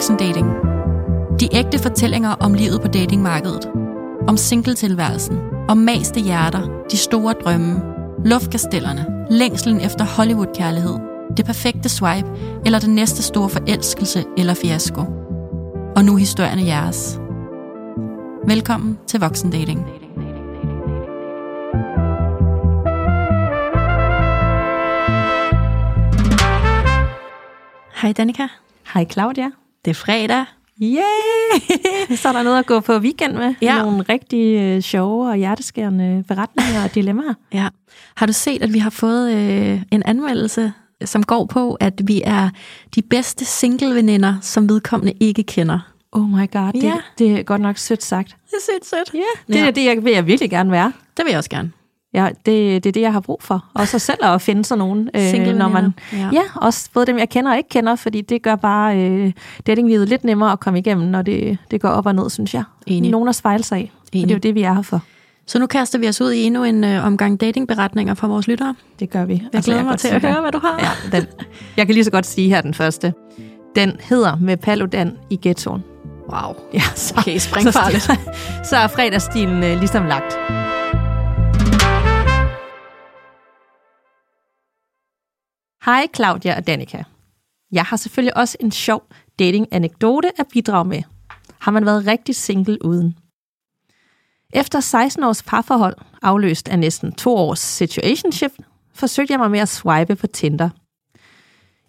Voksendating. De ægte fortællinger om livet på datingmarkedet. Om singletilværelsen. Om maste hjerter. De store drømme. Luftkastellerne. Længslen efter Hollywood-kærlighed. Det perfekte swipe. Eller den næste store forelskelse eller fiasko. Og nu historierne jeres. Velkommen til Voksendating. Hej Danika. Hej Claudia. Det er fredag. Yeah! Så er der noget at gå på weekend med. Ja. Nogle rigtig øh, sjove og hjerteskærende beretninger og dilemmaer. Ja. Har du set, at vi har fået øh, en anmeldelse, som går på, at vi er de bedste single-veninder, som vedkommende ikke kender? Oh my god, det, Ja. det er godt nok sødt sagt. Det er sødt, sødt. Ja, det Ja. er det, jeg vil jeg virkelig gerne være. Det vil jeg også gerne. Ja, det, det er det, jeg har brug for. Og så selv at finde sådan nogen, øh, når man... ja. Ja. også både dem, jeg kender og ikke kender, fordi det gør bare øh, datinglivet lidt nemmere at komme igennem, når det, det går op og ned, synes jeg. Enig. Nogen at spejle sig i. Enig. Og det er jo det, vi er her for. Så nu kaster vi os ud i endnu en øh, omgang datingberetninger fra vores lyttere. Det gør vi. Jeg altså, glæder kan mig til at høre, hvad du har. Ja, den, jeg kan lige så godt sige her den første. Den hedder med Paludan i ghettoen. Wow. Ja, så, Okay, springfarligt. Så, så er fredagsstilen øh, ligesom lagt. Hej Claudia og Danika. Jeg har selvfølgelig også en sjov dating-anekdote at bidrage med. Har man været rigtig single uden? Efter 16 års parforhold, afløst af næsten to års situationship, forsøgte jeg mig med at swipe på Tinder.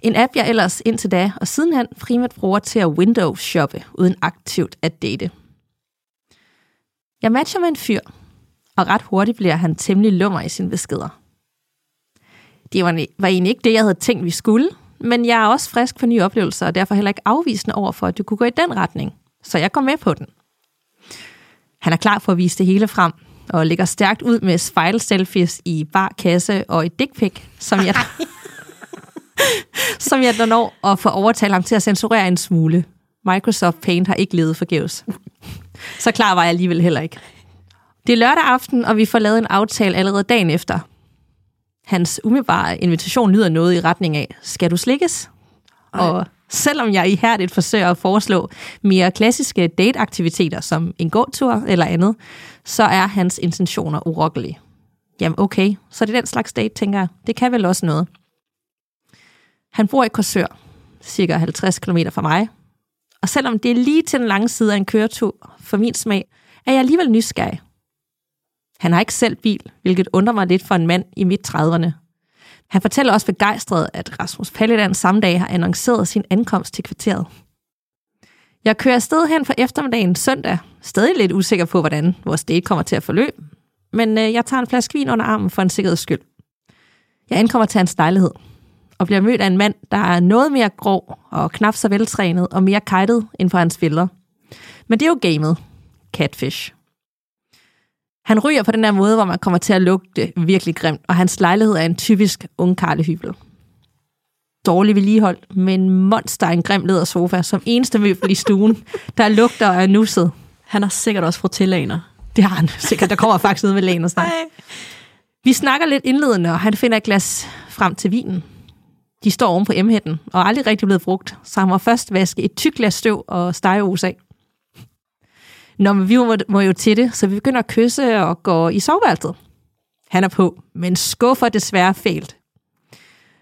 En app, jeg ellers indtil da og sidenhen primært bruger til at window-shoppe, uden aktivt at date. Jeg matcher med en fyr, og ret hurtigt bliver han temmelig lummer i sine beskeder. Det var, var egentlig ikke det, jeg havde tænkt, vi skulle, men jeg er også frisk på nye oplevelser, og derfor heller ikke afvisende over for, at du kunne gå i den retning. Så jeg går med på den. Han er klar for at vise det hele frem, og ligger stærkt ud med spejl-selfies i bar kasse og et dick pic, som jeg, som jeg når at få overtalt ham til at censurere en smule. Microsoft Paint har ikke levet forgæves. Så klar var jeg alligevel heller ikke. Det er lørdag aften, og vi får lavet en aftale allerede dagen efter. Hans umiddelbare invitation lyder noget i retning af, skal du slikkes? Ej. Og selvom jeg ihærdigt forsøger at foreslå mere klassiske dateaktiviteter som en gåtur eller andet, så er hans intentioner urokkelige. Jamen okay, så det er den slags date, tænker jeg. Det kan vel også noget. Han bor i Korsør, cirka 50 km fra mig. Og selvom det er lige til den lange side af en køretur for min smag, er jeg alligevel nysgerrig. Han har ikke selv bil, hvilket undrer mig lidt for en mand i midt 30'erne. Han fortæller også begejstret, at Rasmus Paludan samme dag har annonceret sin ankomst til kvarteret. Jeg kører afsted hen for eftermiddagen søndag, stadig lidt usikker på, hvordan vores date kommer til at forløbe, men øh, jeg tager en flaske vin under armen for en sikkerheds skyld. Jeg ankommer til hans lejlighed, og bliver mødt af en mand, der er noget mere grov og knap så veltrænet og mere kajtet end på hans billeder. Men det er jo gamet. Catfish. Han ryger på den der måde, hvor man kommer til at lugte virkelig grimt, og hans lejlighed er en typisk ungkarlehybel. Dårlig vedligeholdt, med en monster af en grim lædersofa som eneste møbel i stuen, der lugter og er nusset. Han har sikkert også frutillaner. Det har han sikkert. Der kommer faktisk noget med og snart. Vi snakker lidt indledende, og han finder et glas frem til vinen. De står oven på emhætten, og er aldrig rigtig blevet brugt, så han må først vaske et tyk glas støv og stegeos af. Nå, men vi må, må jo til det, så vi begynder at kysse og går i soveværelset. Han er på, men skuffer desværre fælt.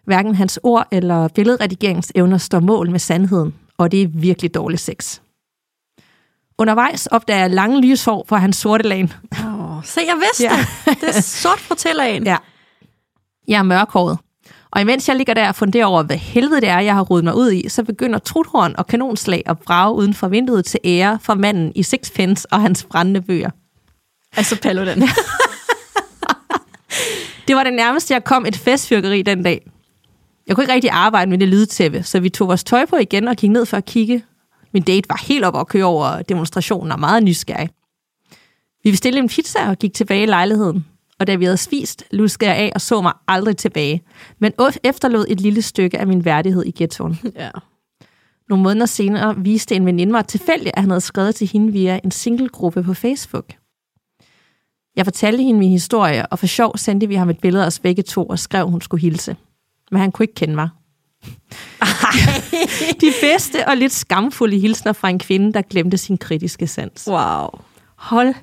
Hverken hans ord eller billedredigeringsevner står mål med sandheden, og det er virkelig dårlig sex. Undervejs opdager jeg lange lyshår fra hans sorte lagen. Oh, se, jeg vidste Ja. det. Det er sort frutillagen. Ja. Jeg er mørkhåret. Og imens jeg ligger der og funderer over, hvad helvede det er, jeg har rodet mig ud i, så begynder truthorn og kanonslag at brage uden for vinduet til ære for manden i Sixpence og hans brændende bøger. Altså Paludan. Det var det nærmeste, jeg kom et festfyrkeri den dag. Jeg kunne ikke rigtig arbejde med det lydtæppe, så vi tog vores tøj på igen og gik ned for at kigge. Min date var helt op og køre over demonstrationen og meget nysgerrig. Vi bestilte en pizza og gik tilbage i lejligheden. Og da vi havde spist, luskede jeg af og så mig aldrig tilbage. Men efterlod et lille stykke af min værdighed i ghettoen. ja. Nogle måneder senere viste en veninde mig tilfældigt, at han havde skrevet til hende via en singlegruppe på Facebook. Jeg fortalte hende min historie, og for sjov sendte vi ham et billede af os begge to og skrev, hun skulle hilse. Men han kunne ikke kende mig. De bedste og lidt skamfulde hilsner fra en kvinde, der glemte sin kritiske sans. Wow. Hold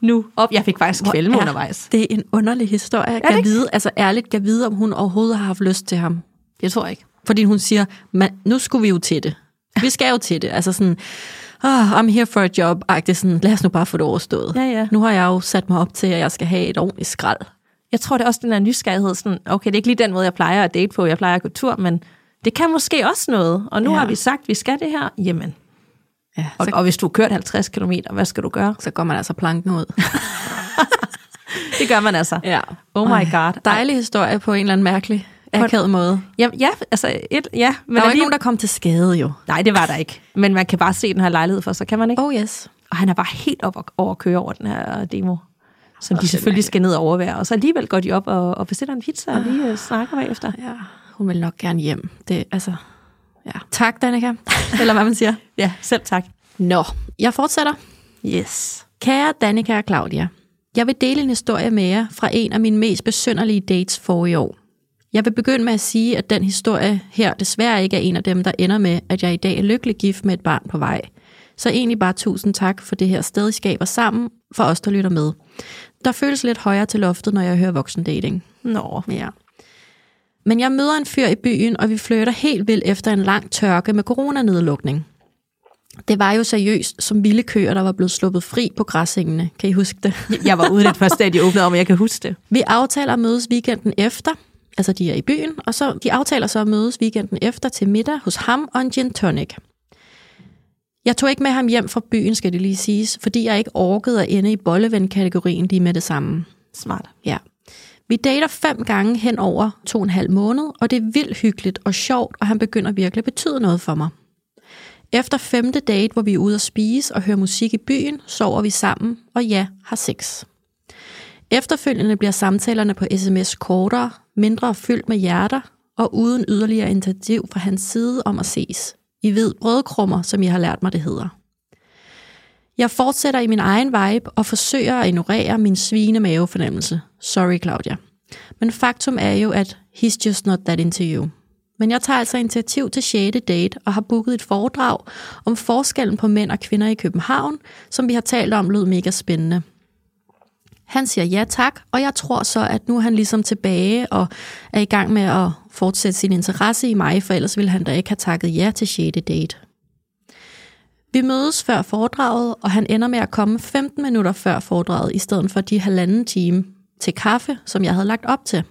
nu op. Jeg fik faktisk kvalme er undervejs. Det er en underlig historie. Jeg kan vide, altså ærligt kan vide, om hun overhovedet har haft lyst til ham. Det tror jeg ikke. Fordi hun siger, "Man, nu skulle vi jo til det. Vi skal jo til det. Altså sådan, oh, I'm here for a job. Agtigt sådan, lad os nu bare få det overstået. Ja, ja. Nu har jeg jo sat mig op til, at jeg skal have et ordentligt skrald. Jeg tror det er også den der nysgerrighed. Sådan, okay, det er ikke lige den måde, jeg plejer at date på. Jeg plejer at gå tur, men det kan måske også noget. Og nu ja. har vi sagt, at vi skal det her. Jamen, Ja, og, så, og hvis du har kørt 50 km, hvad skal du gøre? så går man altså planken ud. Det gør man altså. ja. Oh my god. Dejlig historie på en eller anden mærkelig, akavet måde. Ja, ja, altså et, ja. Men Der var ikke alligevel- nogen, der kom til skade jo. Nej, det var der ikke. Men man kan bare se den her lejlighed for sig, kan man ikke? Oh yes. Og han er bare helt op over at køre over den her demo. Som de selvfølgelig skal ned og overvære. Og så alligevel går de op og, og bestiller en pizza og lige øh, snakker bagefter. Ja, hun vil nok gerne hjem. Det, altså, ja. Tak, Danika. Eller hvad man siger. Ja, selv tak. Nå, jeg fortsætter. Yes. Kære Danika og Claudia, jeg vil dele en historie med jer fra en af mine mest besynderlige dates for i år. Jeg vil begynde med at sige, at den historie her desværre ikke er en af dem, der ender med, at jeg i dag er lykkelig gift med et barn på vej. Så egentlig bare tusind tak for det her sted, I skaber sammen for os, der lytter med. Der føles lidt højere til loftet, når jeg hører voksendating. Nå. Ja. Men jeg møder en fyr i byen, og vi flytter helt vildt efter en lang tørke med coronanedlukning. Det var jo seriøst som vilde køer, der var blevet sluppet fri på græssengene. Kan I huske det? Jeg var ude lidt først, da de åbnede om, jeg kan huske det. Vi aftaler at mødes weekenden efter, altså de er i byen, og så de aftaler så at mødes weekenden efter til middag hos ham og en gin tonic. Jeg tog ikke med ham hjem fra byen, skal det lige siges, fordi jeg ikke orkede at ende i bolleven-kategorien lige med det samme. Smart. Ja. Vi dater fem gange hen over to og en halv måned, og det er vildt hyggeligt og sjovt, og han begynder virkelig at betyde noget for mig. Efter femte date, hvor vi er ude at spise og høre musik i byen, sover vi sammen, og ja, har sex. Efterfølgende bliver samtalerne på sms kortere, mindre fyldt med hjerter, og uden yderligere initiativ fra hans side om at ses. I ved brødkrummer, som jeg har lært mig, det hedder. Jeg fortsætter i min egen vibe og forsøger at ignorere min svine mavefornemmelse. Sorry, Claudia. Men faktum er jo, at he's just not that into you. Men jeg tager altså initiativ til 6. date og har booket et foredrag om forskellen på mænd og kvinder i København, som vi har talt om lød mega spændende. Han siger ja tak, og jeg tror så, at nu er han ligesom tilbage og er i gang med at fortsætte sin interesse i mig, for ellers ville han da ikke have takket ja til 6. date. Vi mødes før foredraget, og han ender med at komme 15 minutter før foredraget, i stedet for de halvanden time til kaffe, som jeg havde lagt op til.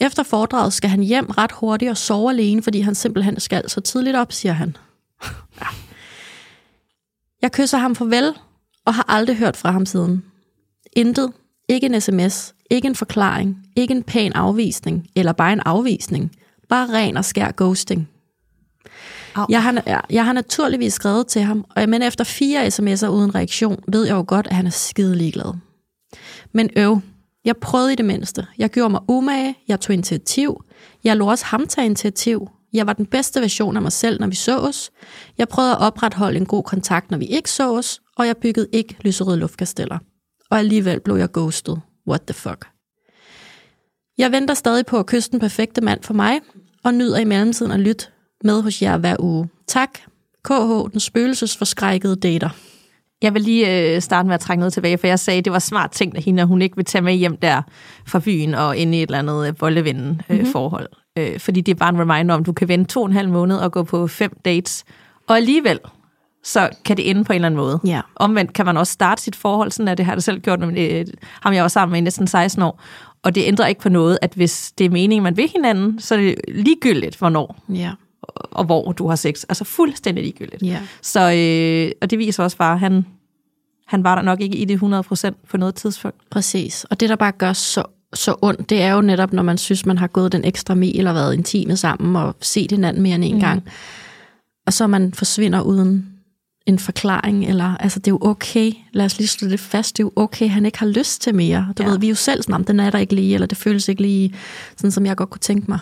Efter foredraget skal han hjem ret hurtigt og sove alene, fordi han simpelthen skal så tidligt op, siger han. Ja. Jeg kysser ham farvel, og har aldrig hørt fra ham siden. Intet, ikke en sms, ikke en forklaring, ikke en pæn afvisning, eller bare en afvisning. Bare ren og skær ghosting. Au. Jeg har, ja, jeg har naturligvis skrevet til ham, og men efter fire sms'er uden reaktion, ved jeg jo godt, at han er skide ligeglad. Men øv, jeg prøvede i det mindste. Jeg gjorde mig umage, jeg tog initiativ, jeg lå også ham tage initiativ. Jeg var den bedste version af mig selv, når vi så os. Jeg prøvede at opretholde en god kontakt, når vi ikke så os, og jeg byggede ikke lyserøde luftkasteller. Og alligevel blev jeg ghostet. What the fuck? Jeg venter stadig på at kysse den perfekte mand for mig, og nyder i mellemtiden at lytte med hos jer hver uge. Tak. KH, den spøgelsesforskrækkede dater. Jeg vil lige øh, starte med at trække noget tilbage, for jeg sagde, at det var smart tænkt af hende, at hun ikke vil tage med hjem der fra byen og ind i et eller andet øh, voldevinden øh, mm-hmm. forhold. Øh, fordi det er bare en reminder om, at du kan vente to og en halv måned og gå på fem dates. Og alligevel, så kan det ende på en eller anden måde. Ja. Omvendt kan man også starte sit forhold, sådan at det har jeg selv gjort, med øh, ham jeg var sammen med i næsten 16 år. Og det ændrer ikke på noget, at hvis det er meningen, man vil hinanden, så er det ligegyldigt, hvornår Ja. Og hvor du har sex. Altså fuldstændig ligegyldigt. Ja. Så, øh, og det viser også bare, at han, han var der nok ikke i det 100% på noget tidspunkt. Præcis. Og det, der bare gør så, så ondt, det er jo netop, når man synes, man har gået den ekstra mil eller været intime sammen og set hinanden mere end en mm. gang. Og så man forsvinder uden en forklaring, eller altså det er jo okay, lad os lige slå det fast, det er jo okay, han ikke har lyst til mere. Du Ja. ved, vi er jo selv sådan, "Nå, men den er der ikke lige, eller det føles ikke lige, sådan som jeg godt kunne tænke mig.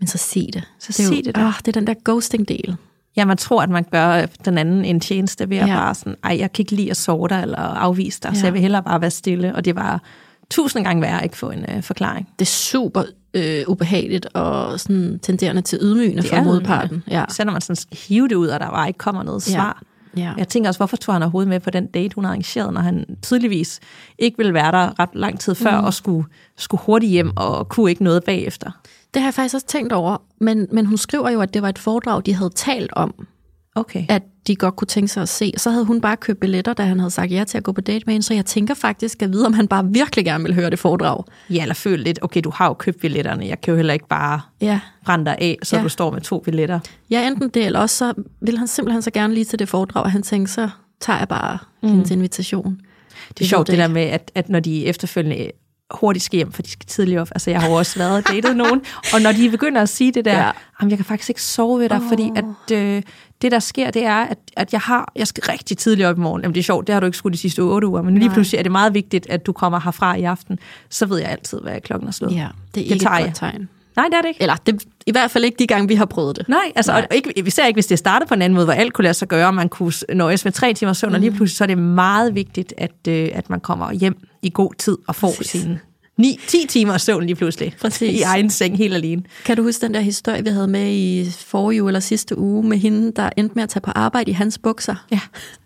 Men så sig det. Så det sig jo, det da. Åh, det er den der ghosting-del. Ja, man tror, at man gør den anden en tjeneste ved at Ja. bare sådan, ej, jeg kan ikke lide at sove dig eller afvise dig, ja. så jeg vil hellere bare være stille. Og det var tusind gange værre at ikke få en øh, forklaring. Det er super øh, ubehageligt og sådan tenderende til ydmygende for modparten. Ja. Så når man sådan skal hive det ud, og der bare ikke kommer noget Ja. svar. Ja. Jeg tænker også, hvorfor tog han overhovedet med på den date, hun har arrangeret, når han tydeligvis ikke ville være der ret lang tid før, mm. og skulle, skulle hurtigt hjem, og kunne ikke noget bagefter. Det har jeg faktisk også tænkt over, men, men hun skriver jo, at det var et foredrag, de havde talt om, Okay. at de godt kunne tænke sig at se. Så havde hun bare købt billetter, da han havde sagt ja til at gå på date med hende, så jeg tænker faktisk at vide, om han bare virkelig gerne vil høre det foredrag. Ja, eller føl lidt, okay, du har jo købt billetterne, jeg kan jo heller ikke bare Ja, brænde dig af, så Ja. du står med to billetter. ja enten det, eller også så vil han simpelthen så gerne lige til det foredrag, og han tænkte, så tager jeg bare mm. hendes invitation. Det er sjovt det der med, at, at når de efterfølgende hurtigt skal hjem, for de skal tidligere op. Altså, jeg har jo også været og datet nogen, og når de begynder at sige det der, Ja. jeg kan faktisk ikke sove ved dig, oh. fordi at, øh, det, der sker, det er, at, at jeg har, jeg skal rigtig tidligt op i morgen. Jamen, det er sjovt, det har du ikke skulle de sidste otte uger, men lige Nej. pludselig er det meget vigtigt, at du kommer herfra i aften. Så ved jeg altid, hvad klokken er slået. Ja, det er Det ikke tager et godt tegn. Nej, det er det ikke. Eller det, i hvert fald ikke de gange, vi har prøvet det. Nej, altså, Nej. Og ikke, især ikke, hvis det startede på en anden måde, hvor alt kunne lade sig gøre, og man kunne nøjes med tre timer søvn, mm. og lige pludselig så er det meget vigtigt, at, øh, at man kommer hjem i god tid og får Præcis. sine 9, 10 timer søvn lige pludselig. Præcis. I egen seng helt alene. Kan du huske den der historie, vi havde med i forrige uge eller sidste uge, med hende, der endte med at tage på arbejde i hans bukser? Ja.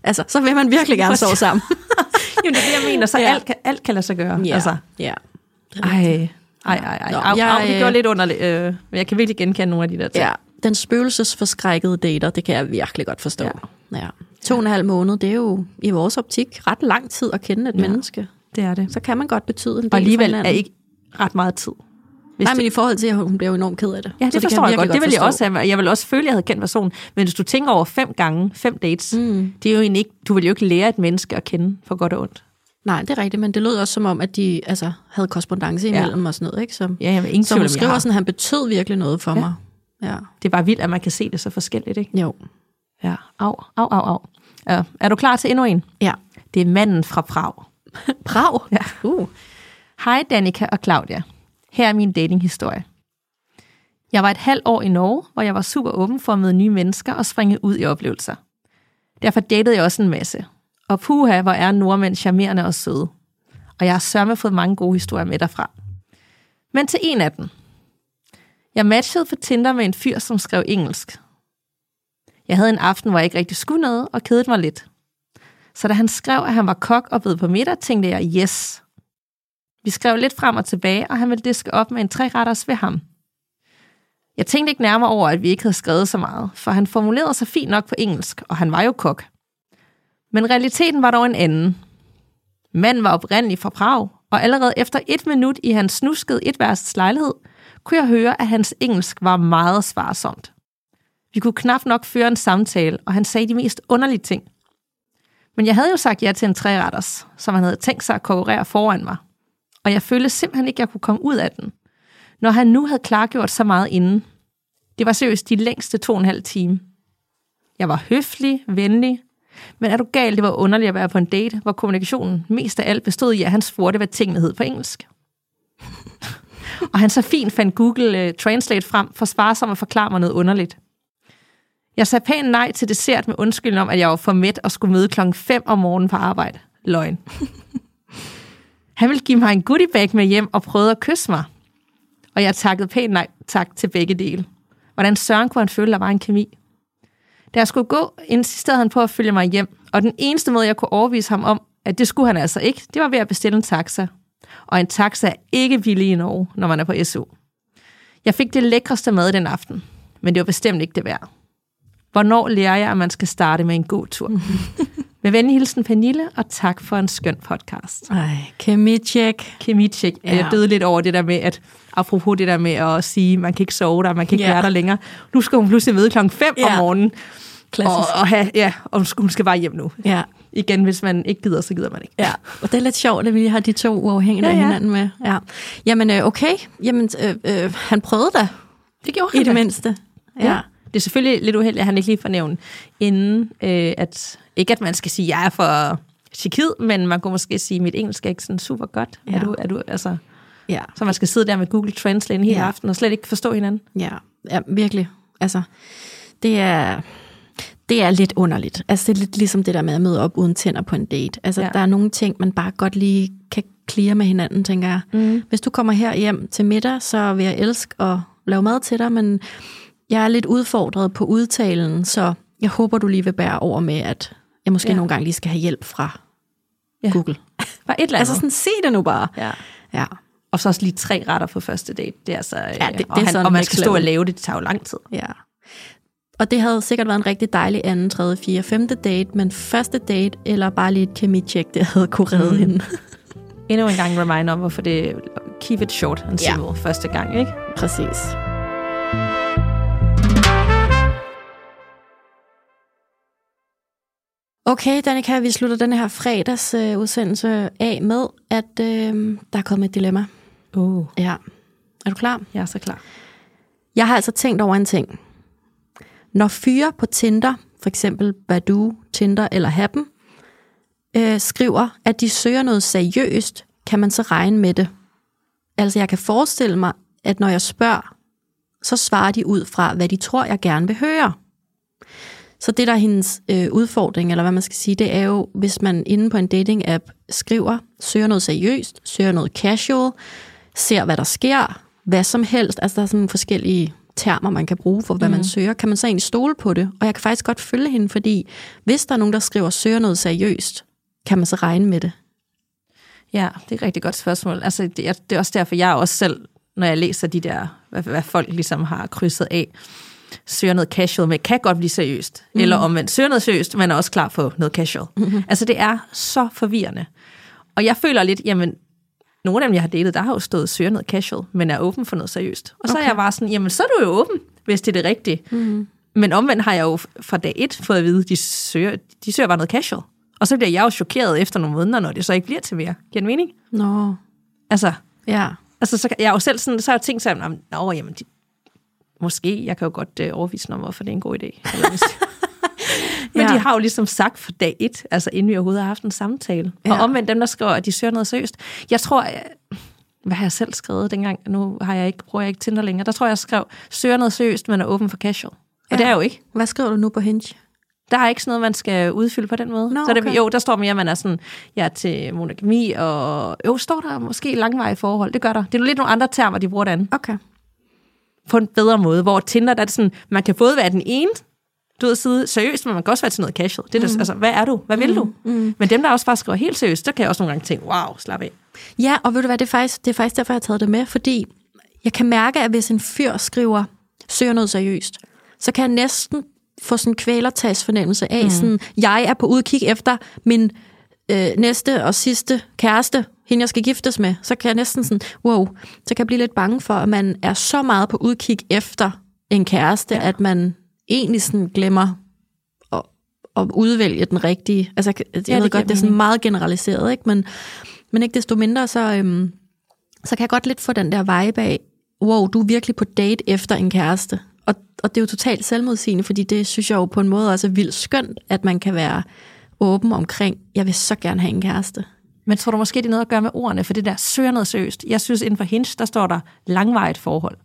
Altså, så vil man virkelig gerne sove sammen. Jamen, det er det, jeg mener. Så Ja. ja. alt, kan, alt kan lade sig gøre. Altså, ja. ej, ej, ej, ej. Nå, Au, jeg, au, det øh, gjorde lidt underligt. Øh, men jeg kan virkelig genkende nogle af de der ting. ja. Den spøgelsesforskrækkede dater, det kan jeg virkelig godt forstå. Ja. ja. To og en halv måned, det er jo i vores optik ret lang tid at kende et ja. Menneske. Det er det. Så kan man godt betyde en del Og alligevel er ikke ret meget tid. Hvis Nej, det- men i forhold til, at hun bliver jo enormt ked af det. Ja, det Så forstår kan jeg godt. virkelig Det vil jeg også have. Jeg vil også føle, at jeg havde kendt personen. Men hvis du tænker over fem gange, fem dates, mm. det er jo ikke, du vil jo ikke lære et menneske at kende for godt og ondt. Nej, det er rigtigt, men det lød også som om, at de altså, havde korrespondence imellem og sådan noget. Ikke? Så, Ja, jamen, ingen så hun skriver sådan, at han betød virkelig noget for Ja. mig. Ja. Det er bare vildt, at man kan se det så forskelligt, ikke? Jo. Ja, au, au, au, au. Ja. Er du klar til endnu en? Ja. Det er manden fra Prag. Prag. Ja. Uh. Hej Danika og Claudia. Her er min datinghistorie. Jeg var et halvt år i Norge, hvor jeg var super åben for at møde nye mennesker og springe ud i oplevelser. Derfor datede jeg også en masse. Og puha, hvor er nordmænd charmerende og søde. Og jeg har sørme fået mange gode historier med derfra. Men til en af dem. Jeg matchede på Tinder med en fyr, som skrev engelsk. Jeg havde en aften, hvor jeg ikke rigtig skulle noget, og kedede mig lidt. Så da han skrev, at han var kok og bød på middag, tænkte jeg, yes. Vi skrev lidt frem og tilbage, og han ville diske op med en treretters ved ham. Jeg tænkte ikke nærmere over, at vi ikke havde skrevet så meget, for han formulerede sig fint nok på engelsk, og han var jo kok. Men realiteten var dog en anden. Manden var oprindelig fra Prag, og allerede efter et minut i hans snuskede etværelses lejlighed, kunne jeg høre, at hans engelsk var meget svarsomt. Vi kunne knap nok føre en samtale, og han sagde de mest underlige ting. Men jeg havde jo sagt ja til en træretters, som han havde tænkt sig at konkurrere foran mig. Og jeg følte simpelthen ikke, at jeg kunne komme ud af den, når han nu havde klargjort så meget inden. Det var seriøst de længste to og en halv time. Jeg var høflig, venlig, men er du gal, det var underligt at være på en date, hvor kommunikationen mest af alt bestod i, at han spurgte, hvad tingene hed på engelsk. og han så fint fandt Google øh, Translate frem for sparsom at forklare mig noget underligt. Jeg sagde pænt nej til dessert med undskyldning om, at jeg var for mæt og skulle møde klokken 5 om morgenen på arbejde. Løgn. Han ville give mig en goodiebag med hjem og prøvede at kysse mig. Og jeg takkede pænt nej tak til begge dele. Hvordan søren kunne han føle, der var en kemi? Da jeg skulle gå, insisterede han på at følge mig hjem, og den eneste måde, jeg kunne overvise ham om, at det skulle han altså ikke, det var ved at bestille en taxa. Og en taxa er ikke billig i Norge, når man er på SU. Jeg fik det lækreste mad den aften, men det var bestemt ikke det værd. Hvornår lærer jeg, at man skal starte med en god tur? med venlig hilsen Pernille, og tak for en skøn podcast. Ej, kemi-check. Kemi-check. Ja. Jeg døde lidt over det der med, at apropos det der med at sige, man kan ikke sove der, man kan ikke Ja. være der længere. Nu skal hun pludselig møde klokken 5 Ja. om morgenen. Klassisk. Og, og have, ja, og hun skal, hun skal bare hjem nu. Ja. Igen, hvis man ikke gider, så gider man ikke. Ja, og det er lidt sjovt, at vi har de to uafhængige Ja, ja, ja. hinanden med. Ja. Jamen, øh, okay. Jamen, øh, øh, han prøvede da, Det gjorde i han det da. mindste. Ja. Ja. Det er selvfølgelig lidt uheldigt, at han ikke lige får nævnt inden, øh, at ikke at man skal sige, jeg er for chikid, men man kunne måske sige, at mit engelsk er ikke sådan super godt. Ja. Er du, er du, altså, ja. så man skal sidde der med Google Translate en hel Ja. aften og slet ikke forstå hinanden. Ja, ja virkelig. Altså, det er, det er lidt underligt. Altså, det er lidt ligesom det der med at møde op uden tænder på en date. Altså, Ja. der er nogle ting, man bare godt lige kan clear med hinanden, tænker jeg. Mm. Hvis du kommer her hjem til middag, så vil jeg elske at lave mad til dig, men jeg er lidt udfordret på udtalen, så jeg håber, du lige vil bære over med, at jeg måske Ja. nogle gange lige skal have hjælp fra Ja. Google. Bare et eller andet. Altså sådan, sig det nu bare. ja. Ja. Og så også lige tre retter på første date. Det er altså, Ja, øh, det- det og, er han, sådan og man skal stå og lave det, det tager jo lang tid. ja. Og det havde sikkert været en rigtig dejlig anden, tredje, fjerde, femte date, men første date, eller bare lige et kemi-check, det havde kunne redde mm. hende. Endnu en gang reminder om, hvorfor det keep it short and simple ja. første gang, ikke? Præcis. Okay, Danika, vi slutter den her fredags øh, udsendelse af med, at øh, der er kommet et dilemma. Uh. Ja. Er du klar? Jeg er så klar. Jeg har altså tænkt over en ting. Når fyre på Tinder, for eksempel Badoo, Tinder eller Happen, øh, skriver, at de søger noget seriøst, kan man så regne med det. Altså jeg kan forestille mig, at når jeg spørger, så svarer de ud fra, hvad de tror, jeg gerne vil høre. Så det, der er hendes øh, udfordring, eller hvad man skal sige, det er jo, hvis man inde på en dating-app skriver, søger noget seriøst, søger noget casual, ser, hvad der sker, hvad som helst. Altså, der er sådan forskellige termer, man kan bruge for, hvad mm. man søger. Kan man så egentlig stole på det? Og jeg kan faktisk godt følge hende, fordi hvis der er nogen, der skriver, søger noget seriøst, kan man så regne med det? Ja, det er et rigtig godt spørgsmål. Altså, det, er, det er også derfor, jeg også selv, når jeg læser de der, hvad, hvad folk ligesom har krydset af, søger noget casual med, kan godt blive seriøst. Mm. Eller omvendt, søger noget seriøst, men er også klar på noget casual. Mm-hmm. Altså, det er så forvirrende. Og jeg føler lidt, jamen, nogle af dem, jeg har datet, der har jo stået søger noget casual, men er åben for noget seriøst. Og så okay. er jeg bare sådan, jamen, så er du jo åben, hvis det er det rigtige. Mm. Men omvendt har jeg jo fra dag et fået at vide, de søger, de søger bare noget casual. Og så bliver jeg jo chokeret efter nogle måneder, når det så ikke bliver til mere. Giver det mening? Nå, Altså, ja. altså så, jeg er jo selv sådan, så har jeg tænkt sådan, nå, jamen, de, måske, jeg kan jo godt øh, overvise dem om, hvorfor det er en god idé. Eller hvis- Men Ja. de har jo ligesom sagt fra dag et, altså inden vi overhovedet har haft en samtale. Ja. Og Ja. omvendt dem, der skriver, at de søger noget seriøst. Jeg tror, jeg, hvad har jeg selv skrevet dengang? Nu har jeg ikke, bruger jeg ikke Tinder længere. Der tror jeg, jeg skrev, søger noget seriøst, men er åben for casual. Og Ja. det er jo ikke. Hvad skriver du nu på Hinge? Der er ikke sådan noget, man skal udfylde på den måde. Nå, så det, okay. jo, der står mere, at man er sådan, jeg er til monogami, og jo, står der måske langvarige forhold. Det gør der. Det er lidt nogle andre termer, de bruger derinde. Okay. På en bedre måde, hvor Tinder, der er det sådan, man kan både være den ene, du ved, side seriøst, men man kan også være til noget casual. Det er mm. altså, hvad er du? Hvad vil du? Mm. Men dem, der også bare skriver helt seriøst, der kan jeg også nogle gange tænke, wow, slap af. Ja, og ved du hvad, det er faktisk, det er faktisk derfor, jeg har taget det med, fordi jeg kan mærke, at hvis en fyr skriver, søger noget seriøst, så kan jeg næsten få sådan en kvælertags fornemmelse af, mm. sådan, jeg er på udkig efter min øh, næste og sidste kæreste, hende jeg skal giftes med, så kan jeg næsten sådan, wow, så kan jeg blive lidt bange for, at man er så meget på udkig efter en kæreste, ja. at man egentlig sådan glemmer at, at udvælge den rigtige. Altså, jeg, Ja, ved godt, det er sådan meget generaliseret, ikke? Men, men ikke desto mindre, så, øhm, så kan jeg godt lidt få den der vibe af, wow, du er virkelig på date efter en kæreste. Og, og det er jo totalt selvmodsigende, fordi det synes jeg jo på en måde også er vildt skønt, at man kan være åben omkring, jeg vil så gerne have en kæreste. Men tror du måske, det er noget at gøre med ordene, for det der søger noget seriøst. Jeg synes, inden for Hinge, der står der langvarigt forhold.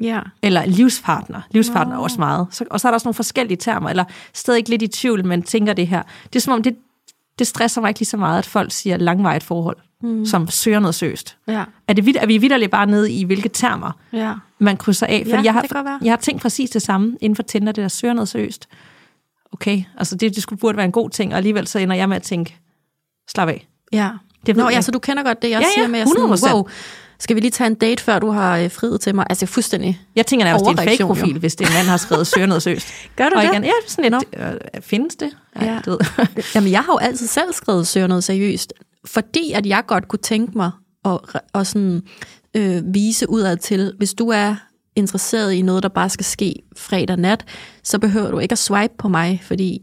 Ja. Eller livspartner. Livspartner er også meget. Så, og så er der også nogle forskellige termer, eller stadig ikke lidt i tvivl, men tænker det her. Det er som om, det, det stresser mig ikke lige så meget, at folk siger langvarigt forhold, mm. som søger noget seriøst. Ja. Er, det, vid- er vi vidderligt bare nede i, hvilke termer Ja. man krydser af? Fordi Ja, jeg, har, jeg har tænkt præcis det samme inden for Tinder, det der søger noget seriøst. Okay, altså det, det skulle burde være en god ting, og alligevel så ender jeg med at tænke, slap af. Ja. Det Nå, ja, så du kender godt det, jeg Ja, ja, siger med, at sådan, 100%. wow, skal vi lige tage en date, før du har øh, friet til mig? Altså fuldstændig. Jeg tænker nærmest, det er en fake-profil, hvis det er en mand, har skrevet søger noget seriøst. Gør du og det? Igen, ja, sådan lidt, øh, findes det? Ja. Ja. Du ved. Jamen, jeg har jo altid selv skrevet søger noget seriøst, fordi at jeg godt kunne tænke mig at, at sådan, øh, vise udad til, hvis du er interesseret i noget, der bare skal ske fredag nat, så behøver du ikke at swipe på mig, fordi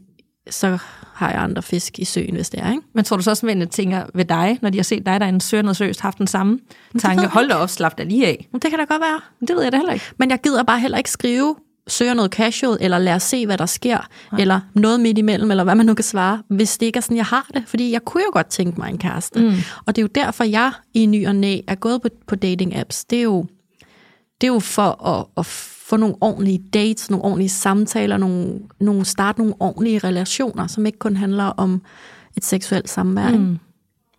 så har jeg andre fisk i søen, hvis det er, ikke? Men tror du så også, at tænker ved dig, når de har set dig, der er en søger noget seriøst, haft den samme tanke, hold da op, slap da lige af. Men det kan da godt være. Men det ved jeg da heller ikke. Men jeg gider bare heller ikke skrive, søger noget casual, eller lad os se, hvad der sker, ja. eller noget midt imellem, eller hvad man nu kan svare, hvis det ikke er sådan, jeg har det. Fordi jeg kunne jo godt tænke mig en kæreste. Mm. Og det er jo derfor, jeg i ny og næ er gået på, på dating-apps. Det er jo, det er jo for at, at få nogle ordentlige dates, nogle ordentlige samtaler, nogle, nogle starte nogle ordentlige relationer, som ikke kun handler om et seksuelt samvær. Mm.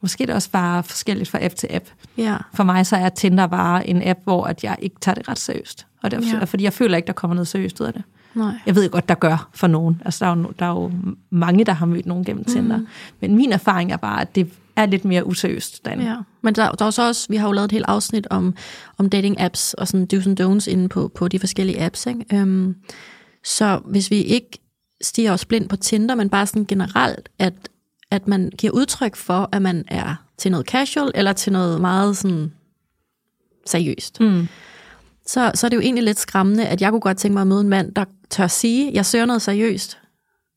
Måske er det også bare forskelligt fra app til app. Ja. For mig så er Tinder bare en app, hvor at jeg ikke tager det ret seriøst. Og det er, Ja. ja. fordi jeg føler ikke, der kommer noget seriøst ud af det. Nej. Jeg ved godt, der gør for nogen. Altså, der er jo, der er jo mange, der har mødt nogen gennem Tinder. Mm. Men min erfaring er bare, at det er lidt mere useriøst derinde. Ja, men der, der er så også, vi har jo lavet et helt afsnit om, om dating apps og sådan do's and don'ts inde på, på de forskellige apps. Ikke? Øhm, så hvis vi ikke stiger os blind på Tinder, men bare sådan generelt, at, at man giver udtryk for, at man er til noget casual, eller til noget meget sådan seriøst. Mm. Så, så er det jo egentlig lidt skræmmende, at jeg kunne godt tænke mig at møde en mand, der tør sige, jeg søger noget seriøst.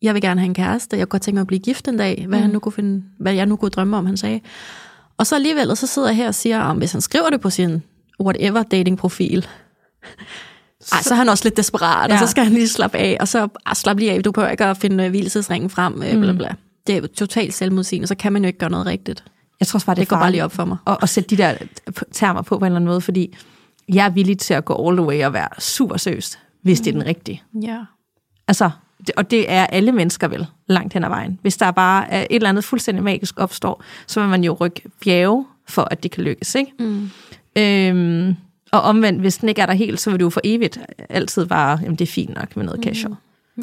Jeg vil gerne have en kæreste. Jeg kunne godt tænke mig at blive gift en dag. Hvad, mm. han nu kunne finde, hvad jeg nu kunne drømme om, han sagde. Og så alligevel, så sidder jeg her og siger, om hvis han skriver det på sin whatever dating-profil, ej, så er han også lidt desperat, ja. og så skal han lige slappe af, og så ah, slap lige af, du behøver ikke at finde øh, hvilesesringen frem, mm. bla bla. Det er totalt selvmodsigende, så kan man jo ikke gøre noget rigtigt. Jeg tror også bare, det, Det går bare lige op for mig. At, at sætte de der termer på på en eller anden måde, fordi jeg er villig til at gå all the way og være super seriøst, hvis det er den rigtige. Ja. Altså, og det er alle mennesker vel, langt hen ad vejen. Hvis der bare er et eller andet fuldstændig magisk opstår, så vil man jo rykke bjerge for, at det kan lykkes, ikke? Mm. Øhm, og omvendt, hvis den ikke er der helt, så vil du jo for evigt altid bare, jamen det er fint nok med noget casual.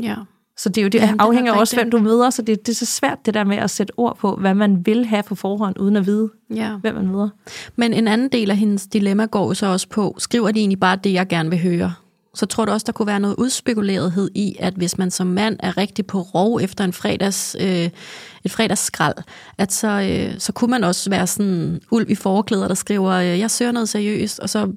Ja. Så det, er jo, det Jamen, det er afhænger nok også, hvem du møder, så det, det er så svært det der med at sætte ord på, hvad man vil have på forhånd, uden at vide, ja. hvem man møder. Men en anden del af hendes dilemma går så også på, skriver de egentlig bare det, jeg gerne vil høre? Så tror du også, der kunne være noget udspekulerethed i, at hvis man som mand er rigtig på rov efter en fredags, øh, et fredagsskrald, at så, øh, så kunne man også være sådan ulv i forklæder, der skriver, øh, jeg søger noget seriøst, og så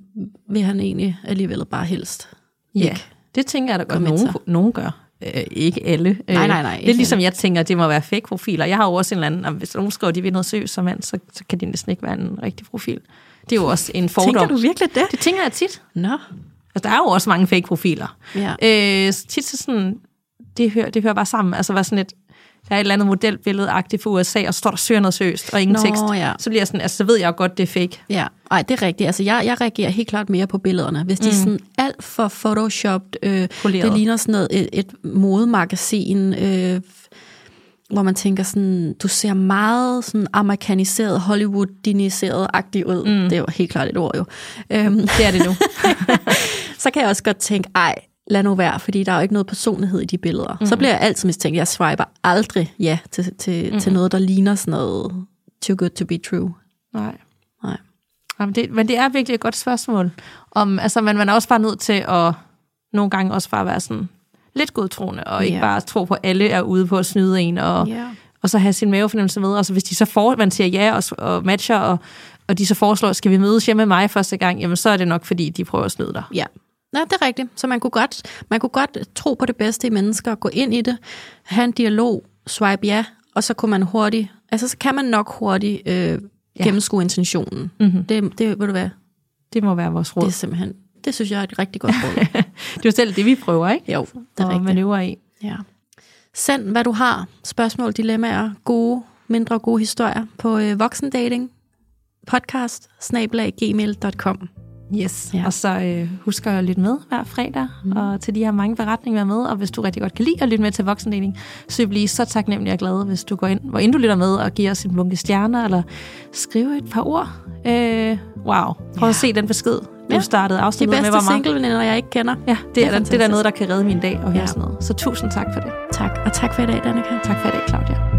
vil han egentlig alligevel bare helst. Ja, Ikke. det tænker jeg da godt, nogen, nogen gør. Øh, ikke alle. Øh, Nej, nej, nej, Det er ligesom, jeg tænker, det må være fake profiler. Jeg har jo også en eller anden, hvis nogen skriver, de vil noget seriøst som mand, så, så kan det næsten ikke være en rigtig profil. Det er jo også en fordom. Tænker du virkelig det? Det tænker jeg tit. Nå. Altså, der er jo også mange fake profiler. Ja. Øh, så tit så sådan, det hører, det hører bare sammen. Altså, var sådan et, der er et eller andet modelbillede-agtigt for USA, og så står der søger noget seriøst, og ingen Nå, tekst. ja. Så bliver jeg sådan, altså, så ved jeg godt, det er fake. Ja, ej, det er rigtigt. Altså, jeg, jeg reagerer helt klart mere på billederne. Hvis de er sådan alt for photoshopped, øh, Poleret. det ligner sådan noget, et, et modemagasin, øh, hvor man tænker sådan, du ser meget sådan amerikaniseret, Hollywood-diniseret-agtig ud. Mm. Det er jo helt klart et ord jo. Øhm, Det er det nu. så kan jeg også godt tænke, ej, lad nu være, fordi der er jo ikke noget personlighed i de billeder. Mm. Så bliver jeg altid mistænkt, jeg swiper aldrig ja til, til, mm. til noget, der ligner sådan noget too good to be true. Nej. Nej. Jamen det, men det er virkelig et godt spørgsmål. Om, altså, man, man er også bare nødt til at nogle gange også bare være sådan lidt godtroende, og ikke Ja. bare tro på, at alle er ude på at snyde en, og, Ja. og så have sin mavefornemmelse med. Og så hvis de så får, man siger ja og, og matcher, og, og de så foreslår, skal vi mødes hjemme med mig første gang, jamen så er det nok, fordi de prøver at snyde dig. Ja. Ja, det er rigtigt. Så man kunne, godt, man kunne godt tro på det bedste i mennesker, gå ind i det, have en dialog, swipe ja, og så kunne man hurtigt, altså så kan man nok hurtigt øh, gennemskue intentionen. Mm-hmm. Det, det, ved du hvad, Det må være vores råd. det er simpelthen, det synes jeg er et rigtig godt råd. Det er jo selv det, vi prøver, ikke? jo, det er og rigtigt. manøvre i. Ja. Send, hvad du har. Spørgsmål, dilemmaer, gode, mindre gode historier på øh, voksendating podcast gmail.com. Yes. Ja. Og så øh, husk at lytte med hver fredag, mm. og til de her mange beretninger med. Og hvis du rigtig godt kan lide at lytte med til voksendeling, så vil blive så taknemmelig og glad, hvis du går ind, hvor end du lytter med, og giver os en bunke stjerner, eller skriver et par ord. Øh, wow. Prøv Ja. at se den besked, du Ja. startede De afsnittet med. bedste Hvor meget. singleveninder, jeg ikke kender. Ja, det, Det er er, det, er der noget, der kan redde min dag og ja. sådan noget. Så tusind tak for det. Tak, og tak for i dag, Danika. Tak for i dag, Claudia.